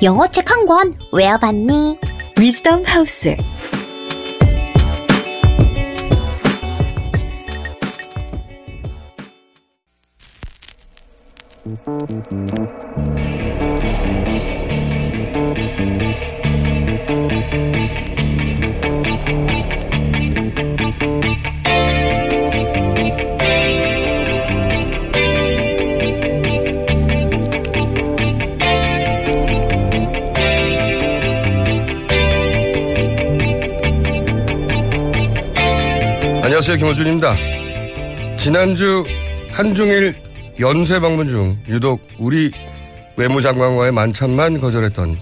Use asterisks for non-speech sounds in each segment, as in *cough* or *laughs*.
영어책 한 권 외워봤니? 위즈덤 하우스. 안녕하세요. 김호준입니다. 지난주 한중일 연쇄 방문 중 유독 우리 외무장관과의 만찬만 거절했던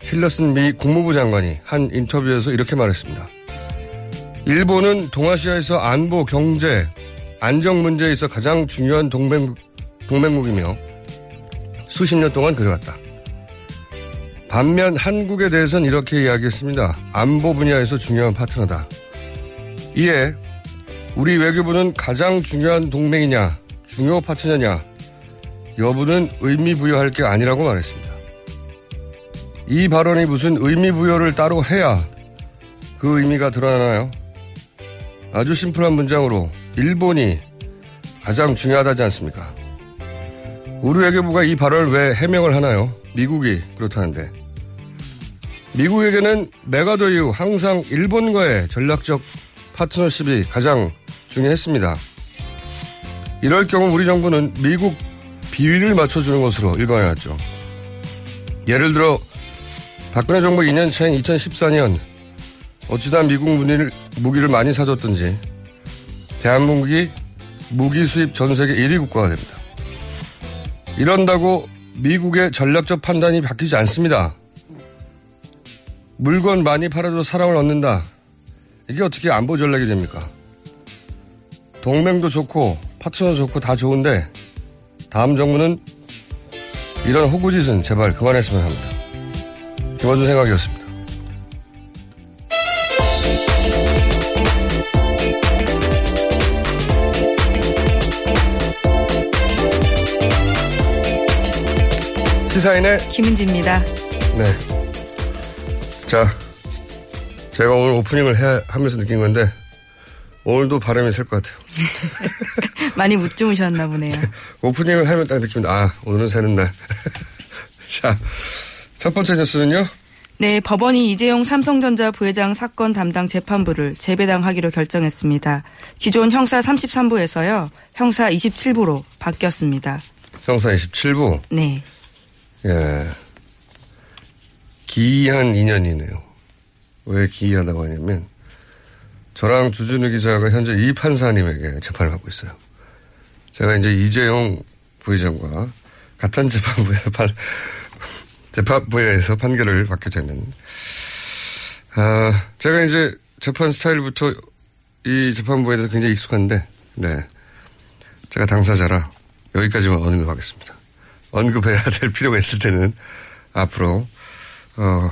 틸러슨 미 국무부 장관이 한 인터뷰에서 이렇게 말했습니다. 일본은 동아시아에서 안보, 경제, 안정 문제에 있어 가장 중요한 동맹, 동맹국이며 수십 년 동안 그래왔다. 반면 한국에 대해서는 이렇게 이야기했습니다. 안보 분야에서 중요한 파트너다. 이에 우리 외교부는 가장 중요한 동맹이냐, 중요 파트너냐, 여부는 의미 부여할 게 아니라고 말했습니다. 이 발언이 무슨 의미 부여를 따로 해야 그 의미가 드러나나요? 아주 심플한 문장으로 일본이 가장 중요하다지 않습니까? 우리 외교부가 이 발언을 왜 해명을 하나요? 미국이 그렇다는데. 미국에게는 메가더 이후 항상 일본과의 전략적 파트너십이 가장 중요했습니다. 이럴 경우 우리 정부는 미국 비위를 맞춰주는 것으로 일관해왔죠. 예를 들어 박근혜 정부 2년 차인 2014년 어찌다 미국 무기를, 무기를 많이 사줬던지 대한민국이 무기 수입 전 세계 1위 국가가 됩니다. 이런다고 미국의 전략적 판단이 바뀌지 않습니다. 물건 많이 팔아도 사람을 얻는다. 이게 어떻게 안보 전략이 됩니까? 동맹도 좋고 파트너도 좋고 다 좋은데 다음 정부는 이런 호구짓은 제발 그만했으면 합니다. 김원준 생각이었습니다. 시사인의 김은지입니다. 네. 자, 제가 오늘 오프닝을 해, 하면서 느낀 건데, 오늘도 바람이 셀 것 같아요. *laughs* 많이 못 주무셨나 보네요. 오프닝을 하면 딱 느낍니다. 아, 오늘은 새는 날. *laughs* 자, 첫 번째 뉴스는요? 네, 법원이 이재용 삼성전자 부회장 사건 담당 재판부를 재배당하기로 결정했습니다. 기존 형사 33부에서요, 형사 27부로 바뀌었습니다. 형사 27부? 네. 예. 기이한 인연이네요. 왜 기이하다고 하냐면, 저랑 주준우 기자가 현재 이 판사님에게 재판을 받고 있어요. 제가 이제 이재용 부회장과 같은 *laughs* 재판부에서 판, 재판부에서 판결을 받게 되는, 아, 제가 이제 재판 스타일부터 이 재판부에 대해서 굉장히 익숙한데, 네. 제가 당사자라 여기까지만 언급하겠습니다. 언급해야 *laughs* 될 필요가 있을 때는 앞으로, 어,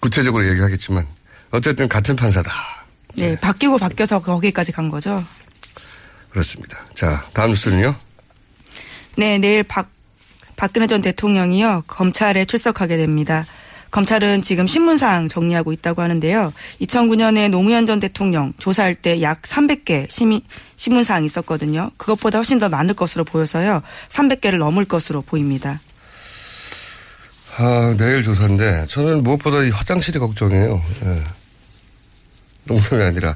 구체적으로 얘기하겠지만, 어쨌든 같은 판사다. 네, 바뀌고 바뀌어서 거기까지 간 거죠. 그렇습니다. 자, 다음 뉴스는요? 네, 내일 박, 박근혜 전 대통령이요, 검찰에 출석하게 됩니다. 검찰은 지금 신문사항 정리하고 있다고 하는데요. 2009년에 노무현 전 대통령 조사할 때 약 300개 시민, 신문사항이 있었거든요. 그것보다 훨씬 더 많을 것으로 보여서요. 300개를 넘을 것으로 보입니다. 아, 내일 조사인데, 저는 무엇보다 이 화장실이 걱정이에요. 예. 농담이 아니라.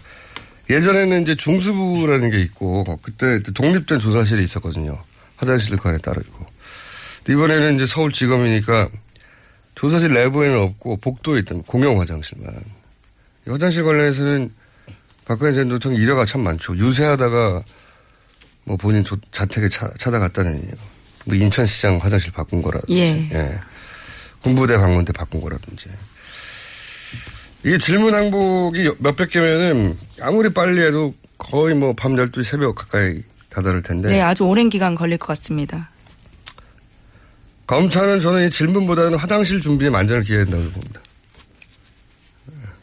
예전에는 이제 중수부라는 게 있고, 그때 독립된 조사실이 있었거든요. 화장실 관에 따르고. 이번에는 이제 서울지검이니까 조사실 내부에는 없고 복도에 있던 공용 화장실만. 이 화장실 관련해서는 박근혜 전 대통령 일화가 참 많죠. 유세하다가 뭐 본인 조, 자택에 차, 찾아갔다는 뭐 인천시장 화장실 바꾼 거라든지. 예. 예. 군부대 방문 때 바꾼 거라든지. 이게 질문 항목이 몇백 개면은 아무리 빨리 해도 거의 뭐 밤 12시 새벽 가까이 다다를 텐데. 네, 아주 오랜 기간 걸릴 것 같습니다. 검찰은 저는 이 질문보다는 화장실 준비에 만전을 기해야 된다고 봅니다.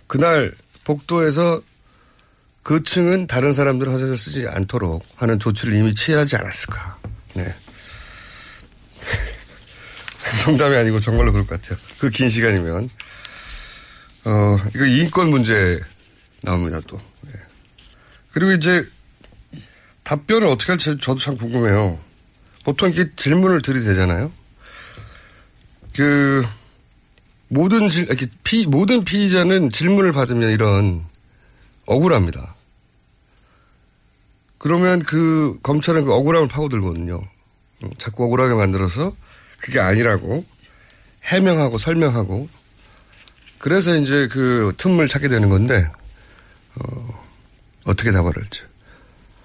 그날 복도에서 그 층은 다른 사람들 화장실 쓰지 않도록 하는 조치를 이미 취하지 않았을까. 네. *laughs* 농담이 아니고 정말로 그럴 것 같아요. 그 긴 시간이면. 어, 이거 인권 문제 나옵니다, 또. 네. 그리고 이제 답변을 어떻게 할지 저도 참 궁금해요. 보통 이렇게 질문을 들이대잖아요. 그, 모든 질, 이렇게 피, 모든 피의자는 질문을 받으면 이런 억울합니다. 그러면 그 검찰은 그 억울함을 파고들거든요. 자꾸 억울하게 만들어서 그게 아니라고 해명하고 설명하고 그래서 이제 그 틈을 찾게 되는 건데 어, 어떻게 답을 할지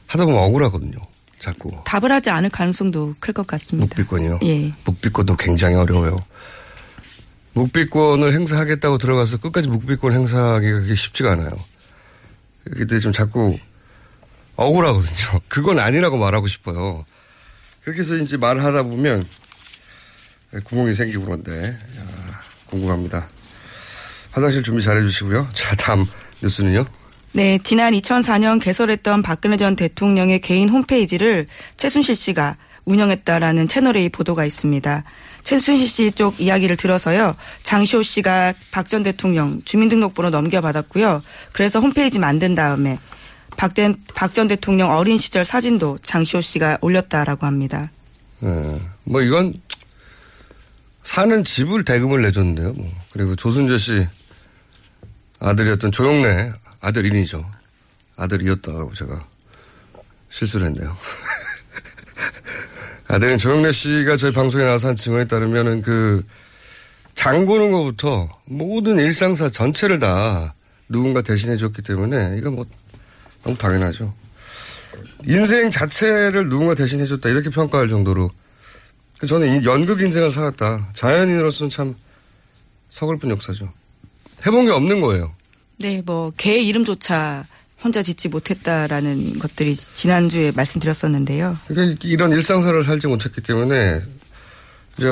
하다 보면 억울하거든요. 자꾸 답을 하지 않을 가능성도 클 것 같습니다. 묵비권이요. 예. 묵비권도 굉장히 어려워요. 묵비권을 행사하겠다고 들어가서 끝까지 묵비권 행사하기가 그게 쉽지가 않아요. 그때 좀 자꾸 억울하거든요. *laughs* 그건 아니라고 말하고 싶어요. 그렇게 해서 이제 말을 하다 보면 구멍이 생기고 그런데 야, 궁금합니다. 화장실 준비 잘해 주시고요. 자, 다음 뉴스는요. 네, 지난 2004년 개설했던 박근혜 전 대통령의 개인 홈페이지를 최순실 씨가 운영했다라는 채널A 보도가 있습니다. 최순실 씨 쪽 이야기를 들어서요. 장시호 씨가 박 전 대통령 주민등록번호 넘겨받았고요. 그래서 홈페이지 만든 다음에 박 전 대통령 어린 시절 사진도 장시호 씨가 올렸다라고 합니다. 네, 뭐 이건 사는 집을 대금을 내줬는데요. 뭐. 그리고 조순재 씨 아들이었던 조영래 아들인이죠. 아들이었다고 제가 실수를 했네요. *laughs* 아들인 조영래 씨가 저희 방송에 나와서 한 증언에 따르면은 그 장 보는 것부터 모든 일상사 전체를 다 누군가 대신해 줬기 때문에 이건 뭐 너무 당연하죠. 인생 자체를 누군가 대신해 줬다 이렇게 평가할 정도로 저는 연극 인생을 살았다. 자연인으로서는 참 서글픈 역사죠. 해본 게 없는 거예요. 네, 뭐 개 이름조차 혼자 짓지 못했다라는 것들이 지난주에 말씀드렸었는데요. 그러니까 이런 일상사를 살지 못했기 때문에 이제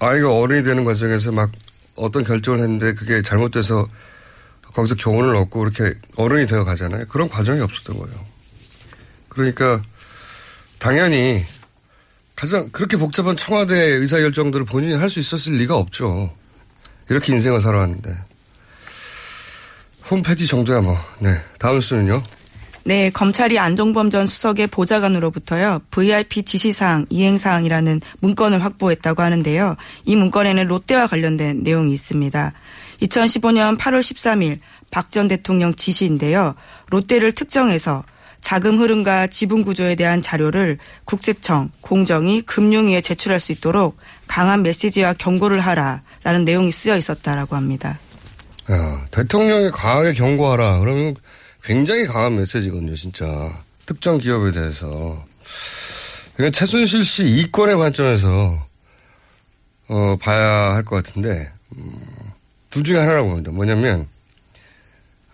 아이가 어른이 되는 과정에서 막 어떤 결정을 했는데 그게 잘못돼서 거기서 교훈을 얻고 이렇게 어른이 되어 가잖아요. 그런 과정이 없었던 거예요. 그러니까 당연히 가장 그렇게 복잡한 청와대 의사결정들을 본인이 할 수 있었을 리가 없죠. 이렇게 인생을 살아왔는데. 홈페이지 정도야 뭐. 네. 다음 수는요. 네, 검찰이 안종범 전 수석의 보좌관으로부터요, VIP 지시사항, 이행사항이라는 문건을 확보했다고 하는데요. 이 문건에는 롯데와 관련된 내용이 있습니다. 2015년 8월 13일 박 전 대통령 지시인데요. 롯데를 특정해서 자금 흐름과 지분 구조에 대한 자료를 국세청, 공정위, 금융위에 제출할 수 있도록 강한 메시지와 경고를 하라라는 내용이 쓰여 있었다라고 합니다. 야, 대통령이 강하게 경고하라. 그러면 굉장히 강한 메시지거든요, 진짜. 특정 기업에 대해서. 이건 최순실 씨 이권의 관점에서 어, 봐야 할 것 같은데 음, 둘 중에 하나라고 봅니다. 뭐냐면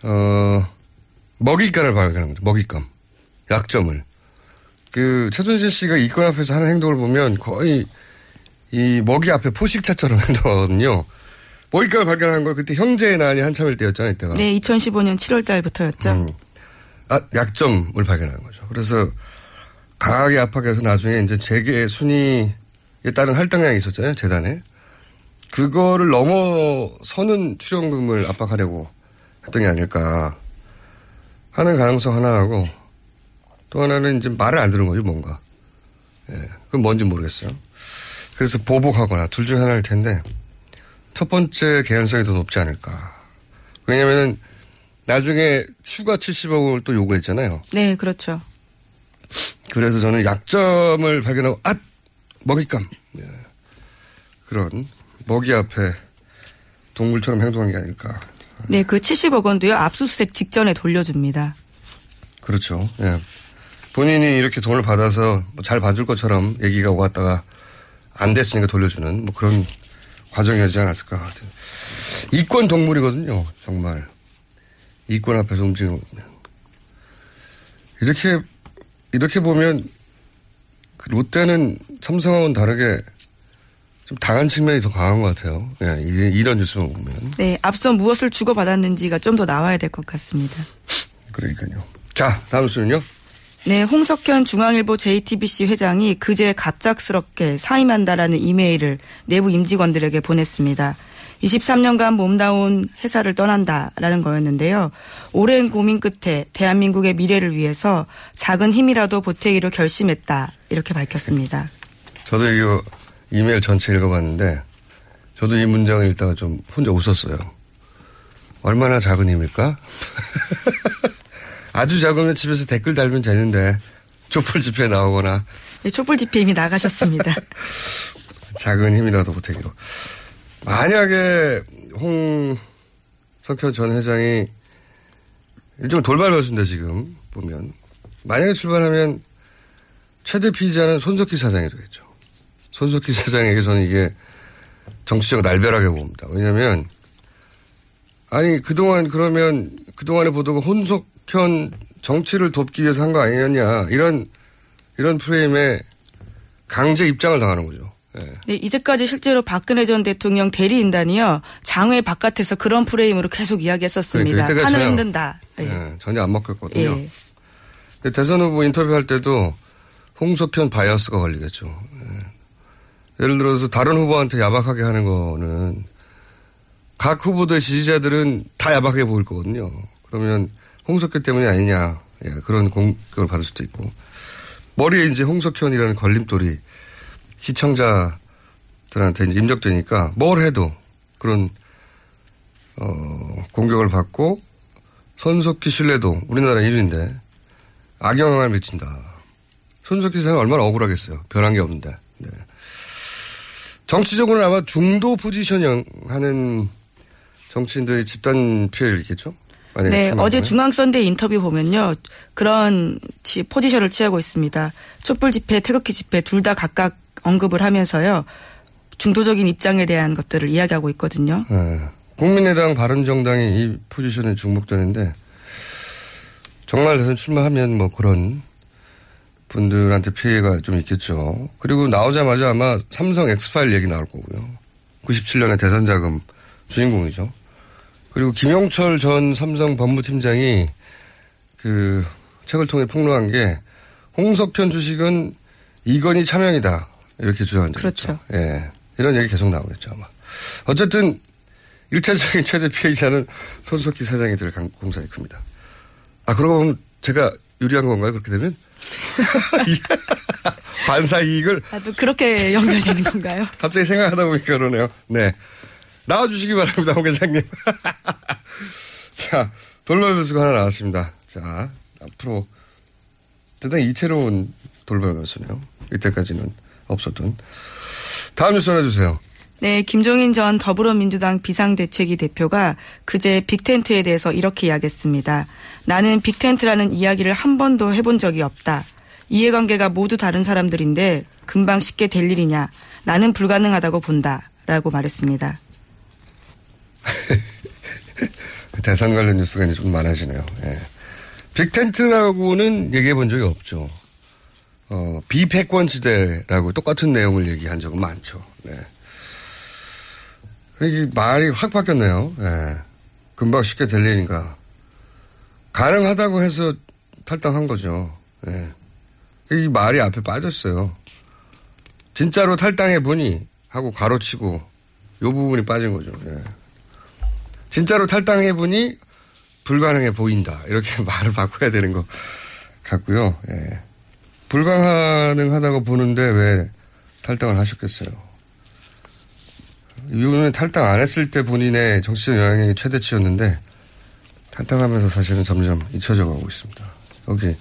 어, 먹잇감을 발견한 거죠. 먹잇감, 약점을. 그 최순실 씨가 이권 앞에서 하는 행동을 보면 거의 이 먹이 앞에 포식자처럼 *laughs* 행동하거든요. 먹잇감을 발견한 걸 그때 형제의 난이 한참일 때였잖아요, 이때가. 네, 2015년 7월 달부터였죠. 음. 아, 약점을 발견한 거죠. 그래서 강하게 압박해서 나중에 이제 재계 순위에 따른 할당량이 있었잖아요, 재단에. 그거를 넘어서는 출연금을 압박하려고 했던 게 아닐까 하는 가능성 하나하고 또 하나는 이제 말을 안 들은 거죠, 뭔가. 예, 그건 뭔지 모르겠어요. 그래서 보복하거나 둘 중 하나일 텐데 첫 번째 개연성이 더 높지 않을까. 왜냐면은 나중에 추가 70억을 또 요구했잖아요. 네, 그렇죠. 그래서 저는 약점을 발견하고 아 먹잇감 예. 그런 먹이 앞에 동물처럼 행동한 게 아닐까. 네, 그 70억 원도요 압수수색 직전에 돌려줍니다. 그렇죠. 예. 본인이 이렇게 돈을 받아서 뭐잘 봐줄 것처럼 얘기가 오갔다가 안 됐으니까 돌려주는 뭐 그런 과정이었지 않았을까. 이권 동물이거든요. 정말. 이권 앞에서 움직이는 이렇게 이렇게 보면 그 롯데는 삼성하고는 다르게 좀 당한 측면이 더 강한 것 같아요. 예, 이런 뉴스만 보면. 네, 앞서 무엇을 주고받았는지가 좀 더 나와야 될 것 같습니다. 그러니까요. 자, 다음 수는요. 네, 홍석현 중앙일보 JTBC 회장이 그제 갑작스럽게 사임한다라는 이메일을 내부 임직원들에게 보냈습니다. 23년간 몸다운 회사를 떠난다라는 거였는데요. 오랜 고민 끝에 대한민국의 미래를 위해서 작은 힘이라도 보태기로 결심했다. 이렇게 밝혔습니다. 저도 이거 이메일 전체 읽어봤는데 저도 이 문장을 읽다가 좀 혼자 웃었어요. 얼마나 작은 힘일까? *laughs* 아주 작으면 집에서 댓글 달면 되는데 촛불 집회에 나오거나 네, 촛불 집회 이미 나가셨습니다. *laughs* 작은 힘이라도 보태기로. 만약에 홍석현 전 회장이 일종의 돌발 변수인데 지금 보면 만약에 출발하면 최대 피의자는 손석희 사장이 되겠죠. 손석희 사장에게 저는 이게 정치적 날벼락에 봅니다. 왜냐하면 아니 그동안 그러면 그동안의 보도가 혼석 현 정치를 돕기 위해서 한 거 아니었냐 이런 이런 프레임에 강제 입장을 당하는 거죠. 네. 네. 이제까지 실제로 박근혜 전 대통령 대리인단이요 장외 바깥에서 그런 프레임으로 계속 이야기했었습니다. 그러니까 판을 흔든다. 네. 네. 전혀 안 먹혔거든요. 예. 대선 후보 인터뷰할 때도 홍석현 바이어스가 걸리겠죠. 예. 예를 들어서 다른 후보한테 야박하게 하는 거는 각 후보들의 지지자들은 다 야박하게 보일 거거든요. 그러면 홍석현 때문이 아니냐 예, 그런 공격을 받을 수도 있고 머리에 이제 홍석현이라는 걸림돌이 시청자들한테 이제 입력되니까 뭘 해도 그런 어, 공격을 받고 손석희 신뢰도 우리나라 1위인데 악영향을 미친다. 손석희 사장 얼마나 억울하겠어요. 변한 게 없는데. 네. 정치적으로는 아마 중도 포지셔닝 하는 정치인들이 집단 피해를 입겠죠? 네, 어제 중앙선대 인터뷰 보면요. 그런 포지션을 취하고 있습니다. 촛불 집회, 태극기 집회 둘 다 각각 언급을 하면서요. 중도적인 입장에 대한 것들을 이야기하고 있거든요. 네. 국민의당 바른정당이 이 포지션에 중복되는데 정말 대선 출마하면 뭐 그런 분들한테 피해가 좀 있겠죠. 그리고 나오자마자 아마 삼성 엑스파일 얘기 나올 거고요. 97년에 대선 자금 주인공이죠. 그리고 김용철 전 삼성 법무팀장이 그 책을 통해 폭로한 게 홍석현 주식은 이건희 차명이다. 이렇게 주장한 그렇죠. 있죠. 예. 이런 얘기 계속 나오겠죠, 아마. 어쨌든 1차적인 최대 피해자는 손석희 사장이 될 공산이 큽니다. 아, 그러고 보면 제가 유리한 건가요? 그렇게 되면? *laughs* 반사 이익을. 아, 또 그렇게 연결되는 건가요? *laughs* 갑자기 생각하다 보니까 그러네요. 네. 나와주시기 바랍니다, 홍 회장님. *laughs* 자, 돌발 변수가 하나 나왔습니다. 자, 앞으로 대단히 이채로운 돌발 변수네요. 이때까지는 없었던. 다음 뉴스 하나 주세요. 네, 김종인 전 더불어민주당 비상대책위 대표가 그제 빅텐트에 대해서 이렇게 이야기했습니다. 나는 빅텐트라는 이야기를 한 번도 해본 적이 없다. 이해관계가 모두 다른 사람들인데 금방 쉽게 될 일이냐. 나는 불가능하다고 본다. 라고 말했습니다. *laughs* 대선 관련 뉴스가 이제 좀 많아지네요. 예. 빅텐트라고는 얘기해 본 적이 없죠. 어, 비패권 지대라고 똑같은 내용을 얘기한 적은 많죠. 네. 이게 말이 확 바뀌었네요. 예. 금방 쉽게 될 일인가. 가능하다고 해서 탈당한 거죠. 예. 이 말이 앞에 빠졌어요. 진짜로 탈당해 보니 하고 가로치고 요 부분이 빠진 거죠. 예. 진짜로 탈당해 보니 불가능해 보인다. 이렇게 *laughs* 말을 바꿔야 되는 것 같고요. 예. 불가능하다고 보는데 왜 탈당을 하셨겠어요? 이분은 탈당 안 했을 때 본인의 정치적 영향력이 최대치였는데 탈당하면서 사실은 점점 잊혀져 가고 있습니다. 여기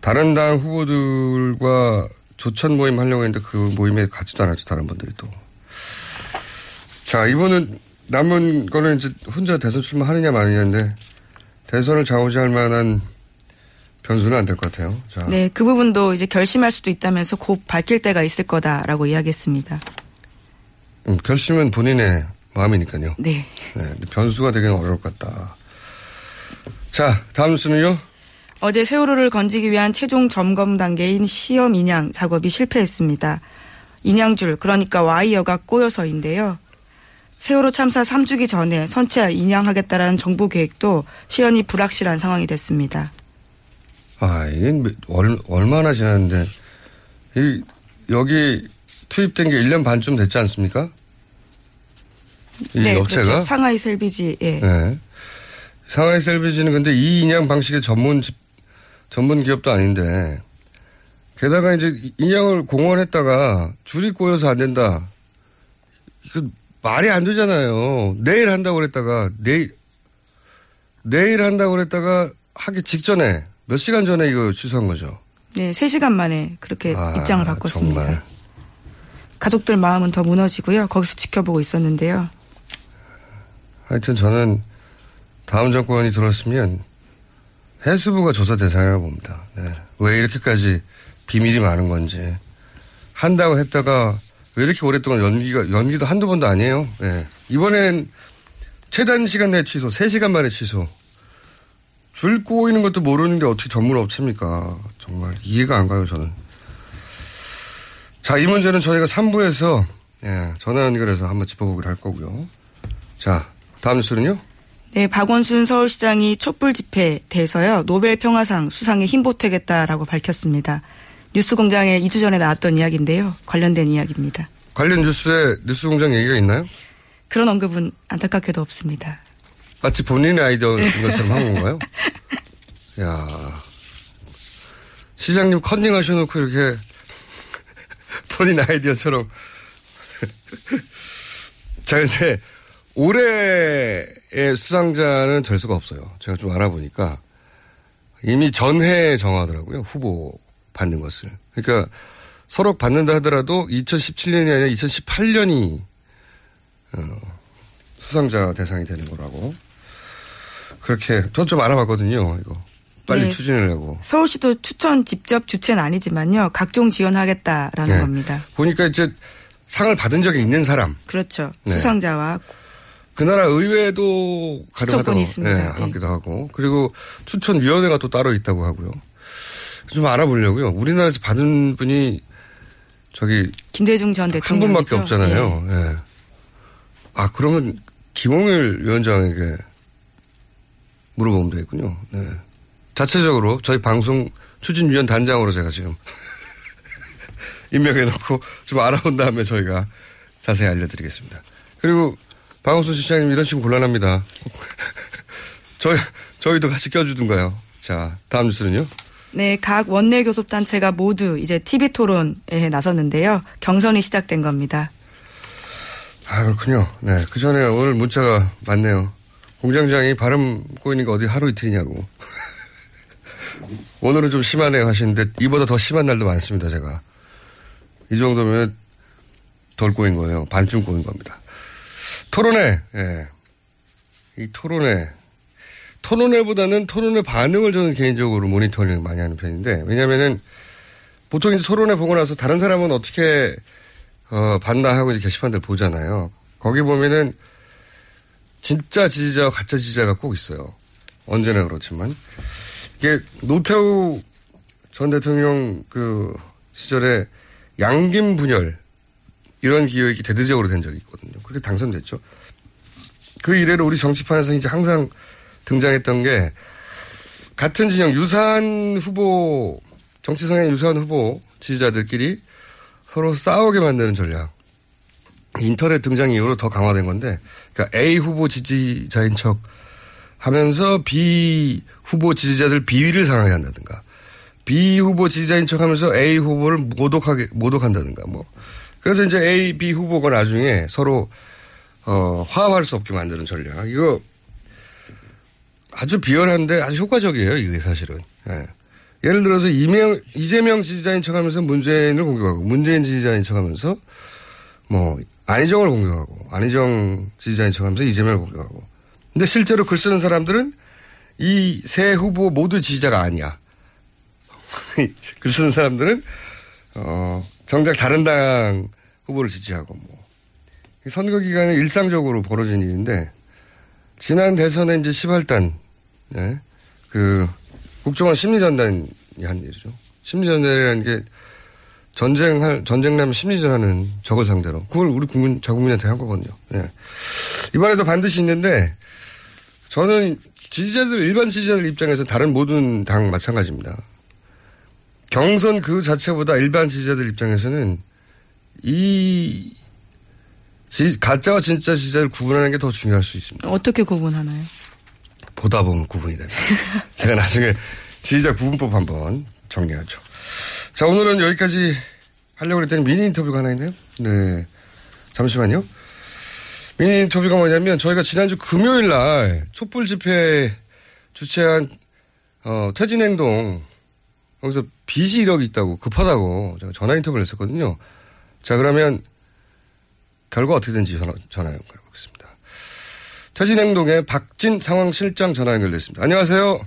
다른 당 후보들과 조천 모임 하려고 했는데 그 모임에 가지도 않았죠. 다른 분들이 또. 자, 이분은 남은 거는 이제 혼자 대선 출마하느냐 마느냐인데 대선을 좌우지할 만한 변수는 안 될 것 같아요. 자. 네, 그 부분도 이제 결심할 수도 있다면서 곧 밝힐 때가 있을 거다라고 이야기했습니다. 음, 결심은 본인의 마음이니까요. 네. 네, 변수가 되기는 어려울 것 같다. 자, 다음 수는요? 어제 세월호를 건지기 위한 최종 점검 단계인 시험 인양 작업이 실패했습니다. 인양줄, 그러니까 와이어가 꼬여서인데요. 세월호 참사 3주기 전에 선체 인양하겠다라는 정부 계획도 시연이 불확실한 상황이 됐습니다. 아, 이게 얼, 얼마나 지났는데, 이, 여기 투입된 게 1년 반쯤 됐지 않습니까? 이 네, 업체가? 그렇죠. 상하이 셀비지, 예. 네. 상하이 셀비지는 근데 이 인양 방식의 전문 집, 전문 기업도 아닌데, 게다가 이제 인양을 공언했다가 줄이 꼬여서 안 된다. 이거 말이 안 되잖아요. 내일 한다고 그랬다가, 내일, 내일 한다고 그랬다가 하기 직전에, 몇 시간 전에 이거 취소한 거죠. 네, 3시간 만에 그렇게 아, 입장을 바꿨습니다. 정말. 가족들 마음은 더 무너지고요. 거기서 지켜보고 있었는데요. 하여튼 저는 다음 정권이 들었으면 해수부가 조사 대상이라고 봅니다. 네. 왜 이렇게까지 비밀이 많은 건지. 한다고 했다가 왜 이렇게 오랫동안 연기가, 연기도 한두 번도 아니에요. 네. 이번엔 최단 시간 내 취소, 3시간 만에 취소. 줄 꼬이는 것도 모르는 게 어떻게 전문 업체입니까? 정말 이해가 안 가요, 저는. 자, 이 문제는 저희가 3부에서 예, 전화 연결해서 한번 짚어보기로 할 거고요. 자, 다음 뉴스는요? 네, 박원순 서울시장이 촛불 집회에 대해서요. 노벨 평화상 수상에 힘보태겠다라고 밝혔습니다. 뉴스공장에 2주 전에 나왔던 이야기인데요. 관련된 이야기입니다. 관련 뉴스에 뉴스공장 얘기가 있나요? 그런 언급은 안타깝게도 없습니다. 마치 본인의 아이디어인 *laughs* 것처럼 한 건가요? 야 시장님 컨닝 하셔놓고 이렇게 *laughs* 본인 아이디어처럼. *laughs* 자, 근데 올해의 수상자는 될 수가 없어요. 제가 좀 알아보니까 이미 전해에 정하더라고요. 후보 받는 것을. 그러니까 서로 받는다 하더라도 2017년이 아니라 2018년이 어, 수상자 대상이 되는 거라고. 그렇게 저좀 알아봤거든요. 이거 빨리 네. 추진을 하고. 서울시도 추천 직접 주체는 아니지만요. 각종 지원하겠다라는 네. 겁니다. 보니까 이제 상을 받은 적이 있는 사람. 그렇죠. 네. 수상자와 그 나라 의회도 있습니다. 네, 예. 하기도 하고 그리고 추천위원회가 또 따로 있다고 하고요. 좀 알아보려고요. 우리나라에서 받은 분이 저기 김대중 전한 대통령 분밖에 없잖아요. 예. 아 그러면 김홍일 위원장에게 물어보면 되겠군요. 네. 자체적으로 저희 방송 추진위원 단장으로 제가 지금 *laughs* 임명해놓고 좀 알아본 다음에 저희가 자세히 알려드리겠습니다. 그리고 박원순 시장님 이런 식으로 곤란합니다. *laughs* 저희, 저희도 같이 껴주든가요. 자, 다음 뉴스는요. 네, 각 원내 교섭 단체가 모두 이제 TV 토론에 나섰는데요. 경선이 시작된 겁니다. 아, 그렇군요. 네. 그 전에 오늘 문자가 많네요. 공장장이 발음 꼬이니까 어디 하루 이틀이냐고. *laughs* 오늘은 좀 심하네요 하시는데 이보다 더 심한 날도 많습니다, 제가. 이 정도면 덜 꼬인 거예요. 반쯤 꼬인 겁니다. 토론회, 예. 이 토론회. 토론회보다는 토론회 반응을 저는 개인적으로 모니터링 많이 하는 편인데 왜냐면은 보통 이제 토론회 보고 나서 다른 사람은 어떻게 어, 봤나 하고 이제 게시판들 보잖아요. 거기 보면은 진짜 지지자와 가짜 지지자가 꼭 있어요. 언제나 그렇지만 이게 노태우 전 대통령 그 시절에 양김 분열 이런 기획이 대대적으로 된 적이 있거든요. 그렇게 당선됐죠. 그 이래로 우리 정치판에서 이제 항상 등장했던 게 같은 진영 유사한 후보 정치 성향 유사한 후보 지지자들끼리 서로 싸우게 만드는 전략. 인터넷 등장 이후로 더 강화된 건데, 그러니까 A 후보 지지자인 척 하면서 B 후보 지지자들 비위를 상하게 한다든가, B 후보 지지자인 척 하면서 A 후보를 모독하게, 모독한다든가, 뭐. 그래서 이제 A, B 후보가 나중에 서로, 어, 화합할 수 없게 만드는 전략. 이거 아주 비열한데 아주 효과적이에요, 이게 사실은. 예. 예를 들어서 이명, 이재명 지지자인 척 하면서 문재인을 공격하고, 문재인 지지자인 척 하면서 뭐, 안희정을 공격하고, 안희정 지지자인 척 하면서 이재명을 공격하고. 근데 실제로 글 쓰는 사람들은 이 세 후보 모두 지지자가 아니야. *laughs* 글 쓰는 사람들은, 어, 정작 다른 당 후보를 지지하고 뭐. 선거 기간에 일상적으로 벌어진 일인데, 지난 대선에 이제 18단, 네. 그, 국정원 심리전단이 한 일이죠. 심리전단이라는 게 전쟁할, 전쟁 나면 심리전하는 적을 상대로. 그걸 우리 국민, 자국민한테 한 거거든요. 예. 이번에도 반드시 있는데 저는 지지자들, 일반 지지자들 입장에서 다른 모든 당 마찬가지입니다. 경선 그 자체보다 일반 지지자들 입장에서는 이 지, 가짜와 진짜 지지자를 구분하는 게 더 중요할 수 있습니다. 어떻게 구분하나요? 보다 보면 구분이 됩니다. *laughs* 제가 나중에 지지자 구분법 한번 정리하죠. 자, 오늘은 여기까지 하려고 했더니 미니 인터뷰가 하나 있네요. 네. 잠시만요. 미니 인터뷰가 뭐냐면 저희가 지난주 금요일 날 촛불 집회 주최한 어, 퇴진행동 거기서 빚이 1억이 있다고 급하다고 제가 전화 인터뷰를 했었거든요. 자, 그러면 결과 어떻게 된지 전화, 전화 연결해보겠습니다. 퇴진행동의 박진 상황실장 전화 연결됐습니다. 안녕하세요.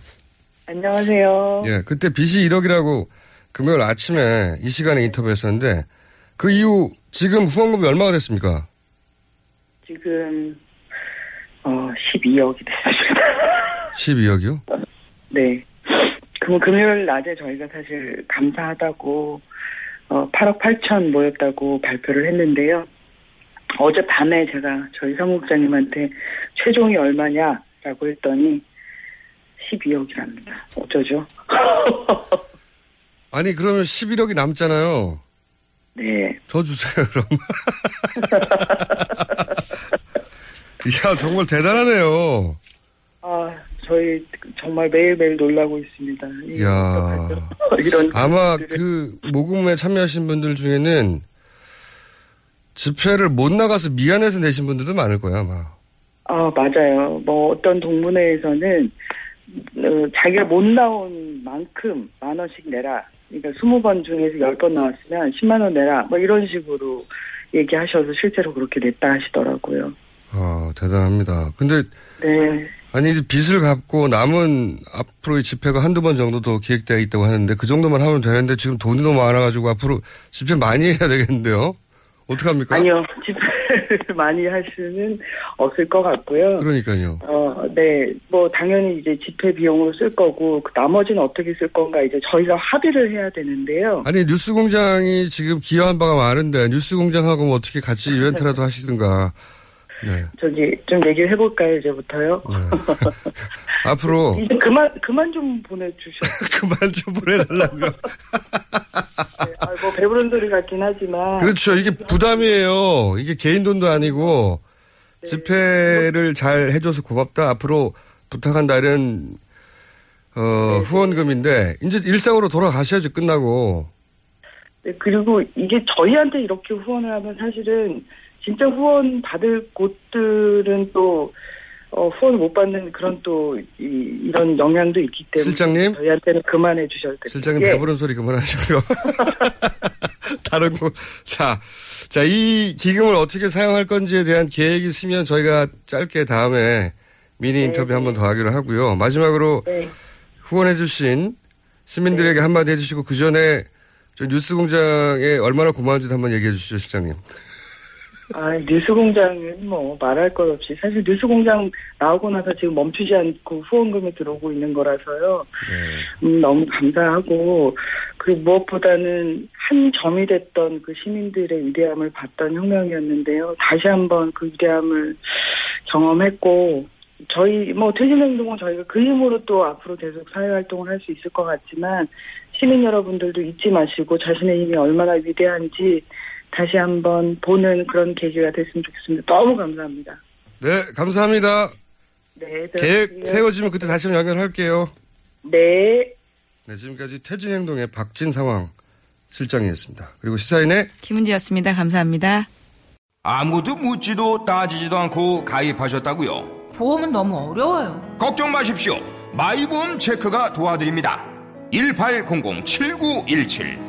안녕하세요. 예, 그때 빚이 1억이라고 금요일 아침에 이 시간에 인터뷰했었는데 그 이후 지금 후원금이 얼마가 됐습니까? 지금 어 12억이 됐습니다. *laughs* 12억이요? 네. 그럼 금요일 낮에 저희가 사실 감사하다고 어 8억 8천 모였다고 발표를 했는데요. 어제 밤에 제가 저희 사무국장님한테 최종이 얼마냐라고 했더니 12억이랍니다. 어쩌죠? *laughs* 아니 그러면 11억이 남잖아요. 네. 저 주세요 그럼. *laughs* 이야 정말 대단하네요. 아 저희 정말 매일매일 놀라고 있습니다. 이야. *laughs* 이런 아마. 그 모금에 참여하신 분들 중에는 집회를 못 나가서 미안해서 내신 분들도 많을 거야 아마. 아, 맞아요. 뭐 어떤 동문회에서는 어, 자기가 못 나온 만큼 만 원씩 내라. 그러니까 20번 중에서 10번 나왔으면 10만 원 내라. 뭐 이런 식으로 얘기하셔서 실제로 그렇게 냈다 하시더라고요. 아 대단합니다. 근데 네. 아니 이제 빚을 갚고 남은 앞으로의 집회가 한두 번 정도 더 기획되어 있다고 하는데 그 정도만 하면 되는데 지금 돈이 너무 많아가지고 앞으로 집회 많이 해야 되겠는데요. 어떡합니까? 아니요. 집회를 *laughs* 많이 할 수는 없을 것 같고요. 그러니까요. 어, 네. 뭐, 당연히 이제 집회 비용으로 쓸 거고, 그 나머지는 어떻게 쓸 건가, 이제 저희가 합의를 해야 되는데요. 아니 뉴스 공장이 지금 기여한 바가 많은데 뉴스 공장하고 뭐 어떻게 같이 *laughs* 이벤트라도 하시든가. 네. 저기, 좀 얘기를 해볼까요, 이제부터요? *laughs* 앞으로 *laughs* 이제 그만, 그만 좀 보내주셔. *laughs* 그만 좀 보내달라고요. 네, 아, 뭐, 배부른 소리 같긴 하지만. 그렇죠. 이게 부담이에요. 이게 개인 돈도 아니고 집회를 잘 해줘서 고맙다. 앞으로 부탁한다 이런 어, 후원금인데 이제 일상으로 돌아가셔야죠. 끝나고. 네, 그리고 이게 저희한테 이렇게 후원을 하면 사실은 진짜 후원 받을 곳들은 또 어, 후원을 못 받는 그런 또 이, 런 영향도 있기 때문에 실장님? 저희한테는 그만해 주셔야 됩니다. 실장님 예. 배부른 소리 그만하시고요. *laughs* 다른 거. 자, 자, 이 기금을 어떻게 사용할 건지에 대한 계획이 있으면 저희가 짧게 다음에 미니 인터뷰 한 번 더 하기로 하고요. 마지막으로 후원해 주신 시민들에게 한마디 해주시고 그 전에 저 뉴스 공장에 얼마나 고마운지 한번 얘기해 주시죠, 실장님. 아, 뉴스공장은 뭐 말할 것 없이 사실 뉴스공장 나오고 나서 지금 멈추지 않고 후원금이 들어오고 있는 거라서요. 음, 너무 감사하고 그리고 무엇보다는 한 점이 됐던 그 시민들의 위대함을 봤던 혁명이었는데요. 다시 한번 그 위대함을 경험했고 저희 뭐 퇴진행동은 저희가 그 힘으로 또 앞으로 계속 사회활동을 할 수 있을 것 같지만 시민 여러분들도 잊지 마시고 자신의 힘이 얼마나 위대한지 다시 한번 보는 그런 계기가 됐으면 좋겠습니다. 너무 감사합니다. 네, 감사합니다. 네, 계획. 세워지면 그때 다시 한번 연결할게요. 네. 네, 지금까지 퇴진행동의 박진 상황 실장이었습니다. 그리고 시사인의 김은지였습니다. 감사합니다. 아무도 묻지도 따지지도 않고 가입하셨다고요? 보험은 너무 어려워요. 걱정 마십시오. 마이보험 체크가 도와드립니다. 1800-7917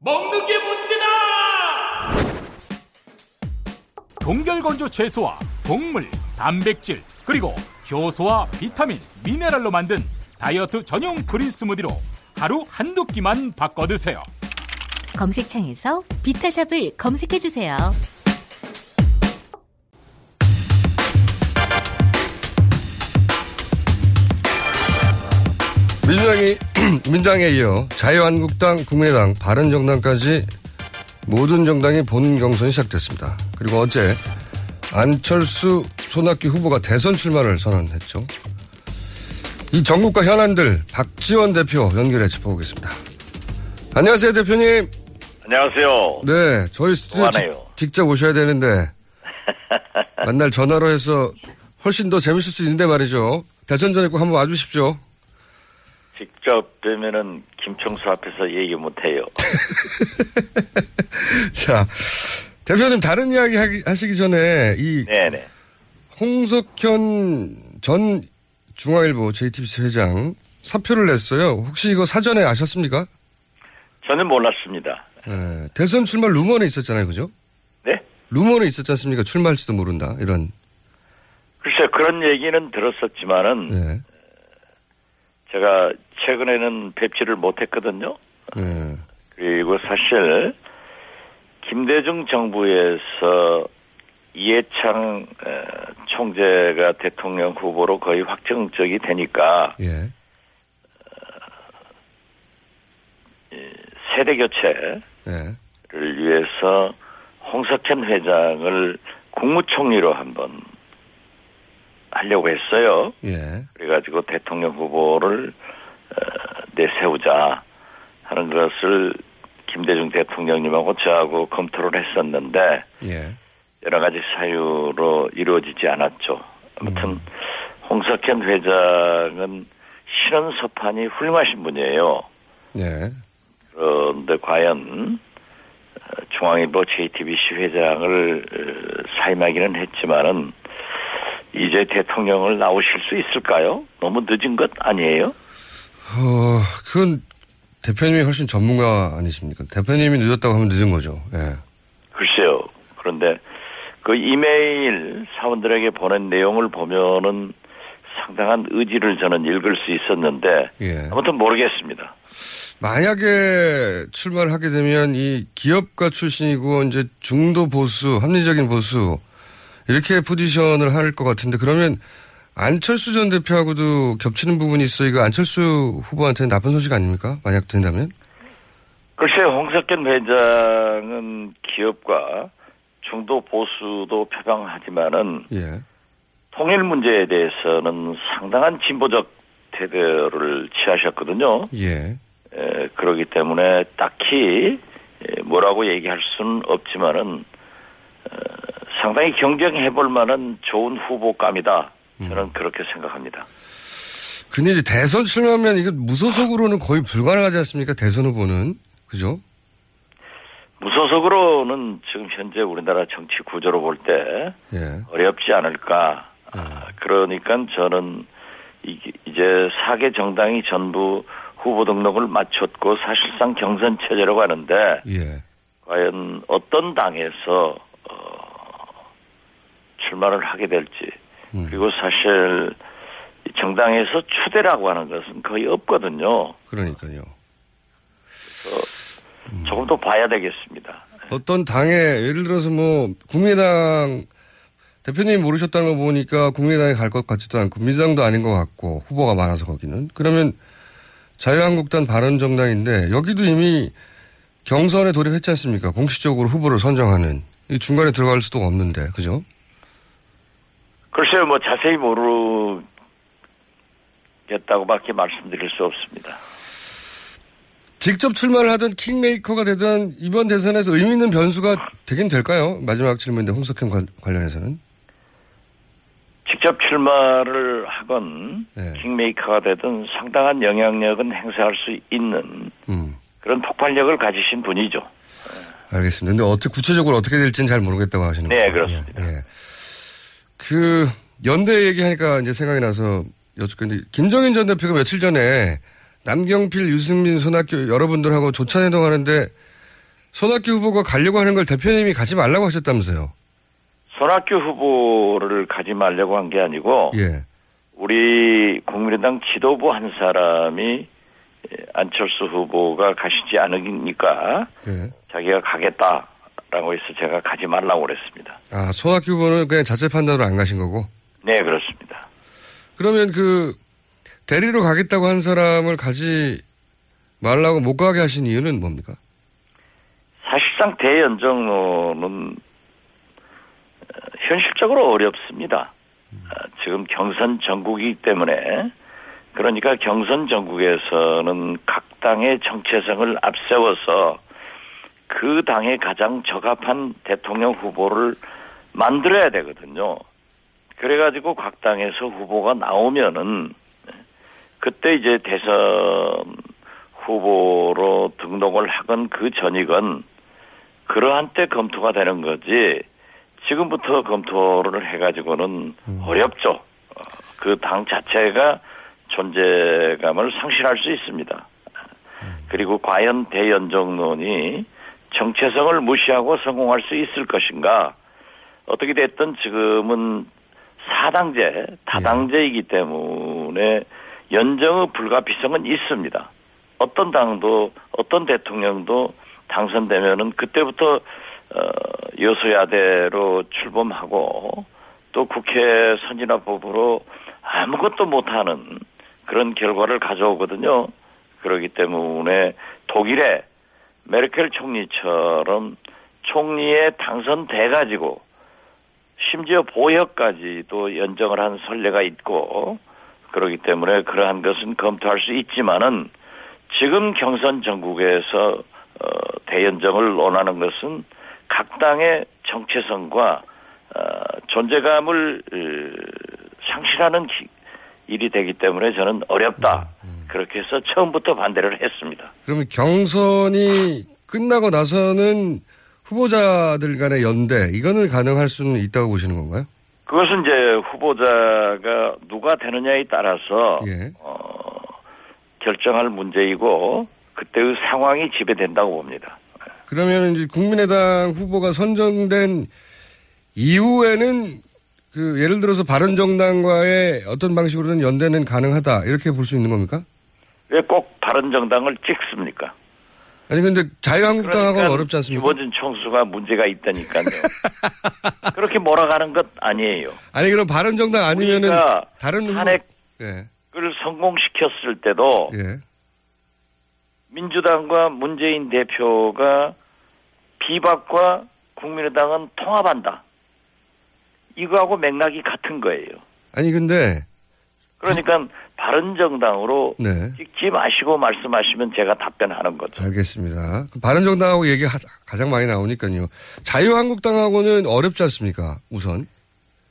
먹는 게 문제다! 동결건조 채소와 곡물, 단백질, 그리고 효소와 비타민, 미네랄로 만든 다이어트 전용 그린 스무디로 하루 한두 끼만 바꿔 드세요. 검색창에서 비타샵을 검색해 주세요. 민주당이 *clears throat* 민당에 이어 자유한국당, 국민의당, 바른정당까지 모든 정당이 본 경선이 시작됐습니다. 그리고 어제 안철수, 손학규 후보가 대선 출마를 선언했죠. 이 전국과 현안들 박지원 대표 연결해 짚어보겠습니다. 안녕하세요 대표님. 안녕하세요. 네, 저희 스튜디오 직-. 직접 오셔야 되는데 *laughs* 만날 전화로 해서 훨씬 더 재밌을 수 있는데 말이죠. 대선 전에 꼭 한번 와주십시오. 직접 뵈면은 김청수 앞에서 얘기 못해요. *laughs* 자, 대표님 다른 이야기 하시기 전에 이 네네. 홍석현 전 중앙일보 JTBC 회장 사표를 냈어요. 혹시 이거 사전에 아셨습니까? 저는 몰랐습니다. 네, 대선 출마 루머는 있었잖아요, 그죠? 네? 루머는 있었지 않습니까? 출마할지도 모른다 이런. 글쎄 그런 얘기는 들었었지만은 네, 제가 최근에는 뵙지를 못했거든요. 네, 그리고 사실 김대중 정부에서 이해창 에, 총재가 대통령 후보로 거의 확정적이 되니까 예, 세대 교체를 네, 위해서 홍석현 회장을 국무총리로 한번 하려고 했어요. 예, 그래가지고 대통령 후보를 어, 내세우자 하는 것을 김대중 대통령님하고 저하고 검토를 했었는데 예. 여러 가지 사유로 이루어지지 않았죠. 아무튼 홍석현 회장은 신원 소판이 훌륭하신 분이에요. 네. 그런데 과연 어, 중앙일보 JTBC 회장을 어, 사임하기는 했지만은 이제 대통령을 나오실 수 있을까요? 너무 늦은 것 아니에요? 어, 그건 대표님이 훨씬 전문가 아니십니까? 대표님이 늦었다고 하면 늦은 거죠. 예. 글쎄요. 그런데 그 이메일 사원들에게 보낸 내용을 보면은 상당한 의지를 저는 읽을 수 있었는데 예. 아무튼 모르겠습니다. 만약에 출마를 하게 되면 이 기업가 출신이고 이제 중도 보수, 합리적인 보수 이렇게 포지션을 할 것 같은데 그러면 안철수 전 대표하고도 겹치는 부분이 있어 이거 안철수 후보한테는 나쁜 소식 아닙니까? 만약 된다면? 글쎄 홍석현 회장은 기업과 중도 보수도 표방하지만은 예. 통일 문제에 대해서는 상당한 진보적 태도를 취하셨거든요. 예. 에, 그러기 때문에 딱히 에, 뭐라고 얘기할 수는 없지만은 어, 상당히 경쟁해볼 만한 좋은 후보감이다. 저는 그렇게 생각합니다. 근데 이제 대선 출마하면 이거 무소속으로는 거의 불가능하지 않습니까? 대선 후보는. 그죠? 무소속으로는 지금 현재 우리나라 정치 구조로 볼때 예. 어렵지 않을까. 아, 그러니까 저는 이- 이제 4개 정당이 전부 후보 등록을 마쳤고 사실상 경선 체제라고 하는데 예. 과연 어떤 당에서 어, 출마를 하게 될지 음. 그리고 사실 이 정당에서 추대라고 하는 것은 거의 없거든요. 그러니까요. 조금 더 봐야 되겠습니다. 어떤 당에 예를 들어서 뭐 국민의당 대표님 모르셨다는 거 보니까 국민의당에 갈 것 같지도 않고 민주당도 아닌 것 같고 후보가 많아서 거기는 그러면 자유한국당 바른정당인데 여기도 이미 경선에 돌입했지 않습니까? 공식적으로 후보를 선정하는 이 중간에 들어갈 수도 없는데 그죠? 글쎄요, 뭐 자세히 모르겠다고밖에 말씀드릴 수 없습니다. 직접 출마를 하던 킹메이커가 되던 이번 대선에서 의미 있는 변수가 되긴 될까요? 마지막 질문인데 홍석현 관- 관련해서는 직접 출마를 하건 네. 킹메이커가 되든 상당한 영향력은 행사할 수 있는 음. 그런 폭발력을 가지신 분이죠. 알겠습니다. 근데 어떻게 구체적으로 어떻게 될지는 잘 모르겠다고 하시는 네, 거죠? 그렇습니다. 예. 그 연대 얘기하니까 이제 생각이 나서 여쭙겠는데 김정인 전 대표가 며칠 전에 남경필, 유승민, 손학규 여러분들하고 조찬회동 하는데 손학규 후보가 가려고 하는 걸 대표님이 가지 말라고 하셨다면서요? 손학규 후보를 가지 말려고 한 게 아니고 예. 우리 국민의당 지도부 한 사람이 예, 안철수 후보가 가시지 않으니까 예. 자기가 가겠다 라고 해서 제가 가지 말라고 그랬습니다. 아, 손학규 후보는 그냥 자체 판단으로 안 가신 거고? 네, 그렇습니다. 그러면 그 대리로 가겠다고 한 사람을 가지 말라고 못 가게 하신 이유는 뭡니까? 사실상 대연정로는 어, 현실적으로 어렵습니다. 어, 지금 경선 전국이기 때문에 그러니까 경선 전국에서는 각 당의 정체성을 앞세워서 그 당에 가장 적합한 대통령 후보를 만들어야 되거든요. 그래가지고 각 당에서 후보가 나오면은 그때 이제 대선 후보로 등록을 하건 그 전이건 그러한 때 검토가 되는 거지 지금부터 검토를 해가지고는 어렵죠. 그 당 자체가 존재감을 상실할 수 있습니다. 그리고 과연 대연정론이 정체성을 무시하고 성공할 수 있을 것인가? 어떻게 됐든 지금은 사당제, 다당제이기 때문에 연정의 불가피성은 있습니다. 어떤 당도, 어떤 대통령도 당선되면은 그때부터 어, 여소야대로 출범하고 또 국회 선진화법으로 아무것도 못하는 그런 결과를 가져오거든요. 그렇기 때문에 독일의 메르켈 총리처럼 총리에 당선돼 가지고 심지어 보역까지도 연정을 한 선례가 있고 그렇기 때문에 그러한 것은 검토할 수 있지만은 지금 경선 전국에서 어, 대연정을 논하는 것은 각 당의 정체성과 어, 존재감을 으, 상실하는 기- 일이 되기 때문에 저는 어렵다. 그렇게 해서 처음부터 반대를 했습니다. 그러면 경선이 끝나고 나서는 후보자들 간의 연대, 이거는 가능할 수는 있다고 보시는 건가요? 그것은 이제 후보자가 누가 되느냐에 따라서 예. 어, 결정할 문제이고 그때의 상황이 지배된다고 봅니다. 그러면 이제 국민의당 후보가 선정된 이후에는 그 예를 들어서 바른정당과의 어떤 방식으로는 연대는 가능하다 이렇게 볼 수 있는 겁니까? 왜 꼭 바른정당을 찍습니까? 아니 근데 자유한국당하고는 그러니까 어렵지 않습니까? 김어준 총수가 문제가 있다니까요. *laughs* 그렇게 몰아가는 것 아니에요. 아니 그럼 바른정당 아니면은 다른 탄핵을 예. 성공시켰을 때도 예. 민주당과 문재인 대표가 비박과 국민의당은 통합한다. 이거하고 맥락이 같은 거예요. 아니 근데 그러니까 바른정당으로 네. 찍지 마시고 말씀하시면 제가 답변하는 거죠. 알겠습니다. 그 바른정당하고 얘기 가 가장 많이 나오니까요. 자유한국당하고는 어렵지 않습니까? 우선.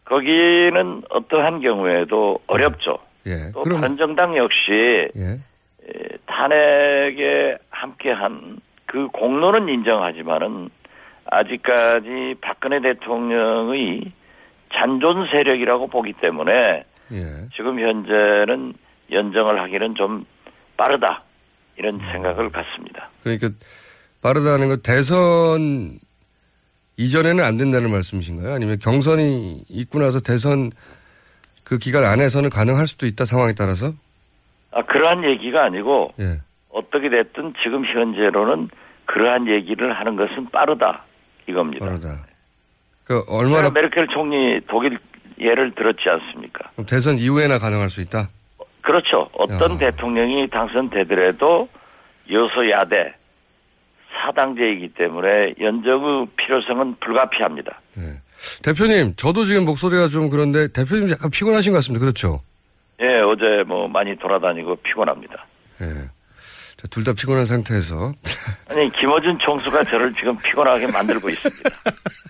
거기는 어떠한 경우에도 어렵죠. 예. 또 그럼 바른정당 역시 예. 에, 탄핵에 함께한 그 공로는 인정하지만은 아직까지 박근혜 대통령의 잔존 세력이라고 보기 때문에 예. 지금 현재는 연정을 하기는 좀 빠르다 이런 음. 생각을 갖습니다. 그러니까 빠르다는 건 대선 이전에는 안 된다는 말씀이신가요? 아니면 경선이 있고 나서 대선 그 기간 안에서는 가능할 수도 있다 상황에 따라서? 아, 그러한 얘기가 아니고 예. 어떻게 됐든 지금 현재로는 그러한 얘기를 하는 것은 빠르다 이겁니다. 빠르다. 그 얼마나 메르켈 총리 독일 예를 들었지 않습니까? 대선 이후에나 가능할 수 있다? 그렇죠. 어떤 야. 대통령이 당선되더라도 여소야대 사당제이기 때문에 연정의 필요성은 불가피합니다. 대표님, 저도 지금 목소리가 좀 그런데 대표님 약간 피곤하신 것 같습니다. 그렇죠? 예, 어제 뭐 많이 돌아다니고 피곤합니다. 예. 둘 다 피곤한 상태에서 아니 김어준 총수가 저를 지금 피곤하게 만들고 있습니다.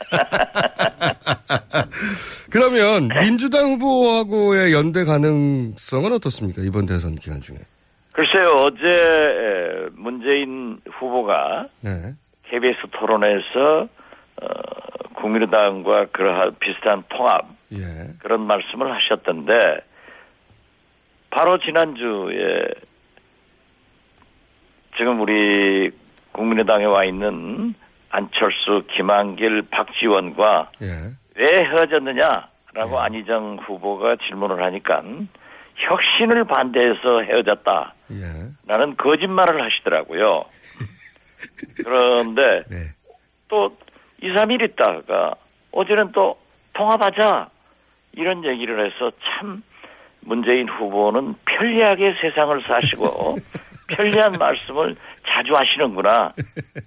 *laughs* 그러면 민주당 후보하고의 연대 가능성은 어떻습니까? 이번 대선 기간 중에. 글쎄요, 어제 에, 문재인 후보가 네. KBS 토론에서 어, 국민의당과 그러한 비슷한 통합 예. 그런 말씀을 하셨던데 바로 지난주에 지금 우리 국민의당에 와 있는 안철수, 김한길, 박지원과 예. 왜 헤어졌느냐라고 안희정 후보가 질문을 하니까 혁신을 반대해서 헤어졌다. 예. 라는 거짓말을 하시더라고요. *laughs* 그런데 또 2, 3일 있다가 어제는 또 통합하자 이런 얘기를 해서 참 문재인 후보는 편리하게 세상을 사시고 *laughs* 편리한 *laughs* 말씀을 자주 하시는구나.